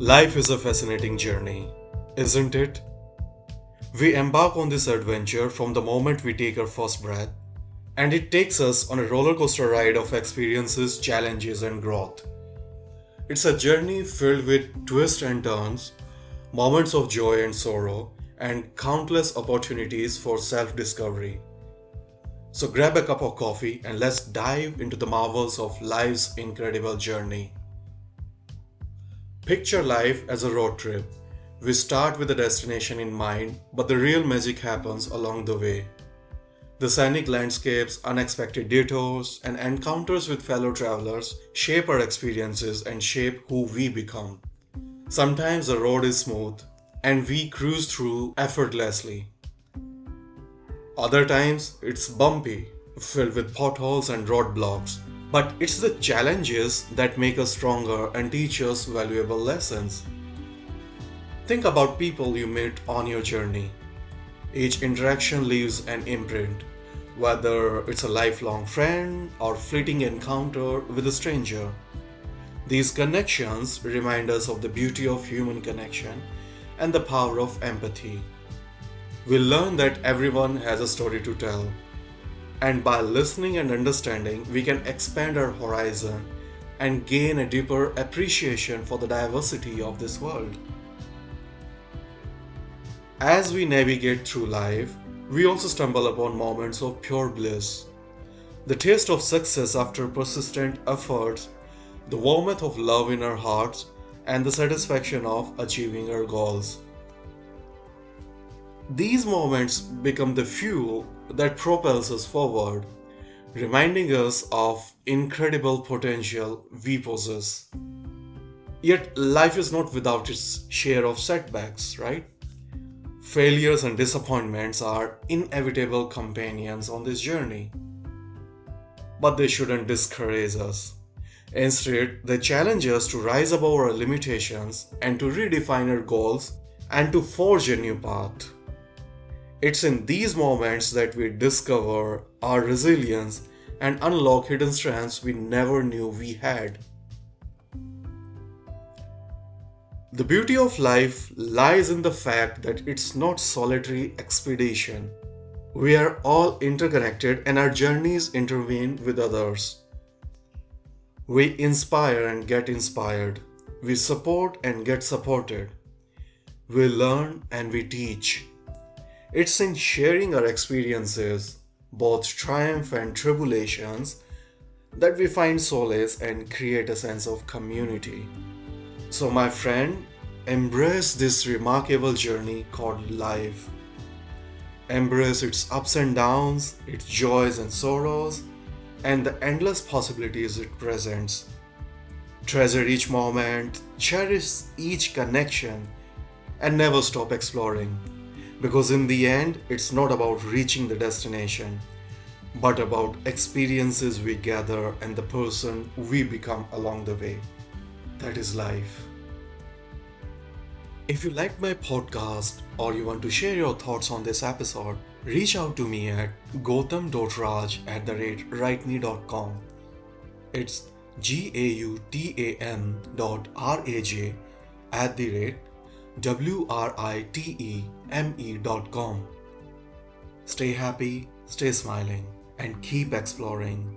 Life is a fascinating journey, isn't it? We embark on this adventure from the moment we take our first breath, and it takes us on a roller coaster ride of experiences, challenges, and growth. It's a journey filled with twists and turns, moments of joy and sorrow, and countless opportunities for self discovery. So grab a cup of coffee and let's dive into the marvels of life's incredible journey. Picture life as a road trip. We start with a destination in mind, but the real magic happens along the way. The scenic landscapes, unexpected detours, and encounters with fellow travelers shape our experiences and shape who we become. Sometimes the road is smooth, and we cruise through effortlessly. Other times it's bumpy, filled with potholes and roadblocks. But it's the challenges that make us stronger and teach us valuable lessons. Think about people you meet on your journey. Each interaction leaves an imprint, whether it's a lifelong friend or fleeting encounter with a stranger. These connections remind us of the beauty of human connection and the power of empathy. We learn that everyone has a story to tell and by listening and understanding, we can expand our horizon and gain a deeper appreciation for the diversity of this world. As we navigate through life, we also stumble upon moments of pure bliss. The taste of success after persistent efforts, the warmth of love in our hearts, and the satisfaction of achieving our goals. These moments become the fuel that propels us forward, reminding us of incredible potential we possess. Yet, life is not without its share of setbacks, right? Failures and disappointments are inevitable companions on this journey. But they shouldn't discourage us. Instead, they challenge us to rise above our limitations and to redefine our goals and to forge a new path. It's in these moments that we discover our resilience and unlock hidden strengths we never knew we had. The beauty of life lies in the fact that it's not solitary expedition. We are all interconnected and our journeys intervene with others. We inspire and get inspired. We support and get supported. We learn and we teach. It's in sharing our experiences, both triumph and tribulations, that we find solace and create a sense of community. So, my friend, embrace this remarkable journey called life. Embrace its ups and downs, its joys and sorrows, and the endless possibilities it presents. Treasure each moment, cherish each connection, and never stop exploring. Because in the end, it's not about reaching the destination, but about experiences we gather and the person we become along the way. That is life. If you liked my podcast or you want to share your thoughts on this episode, reach out to me at gautam.raj at the rate writeme.com. It's G A U T A M dot R A J at the rate W R I T E M E dot com. Stay happy, stay smiling, and keep exploring.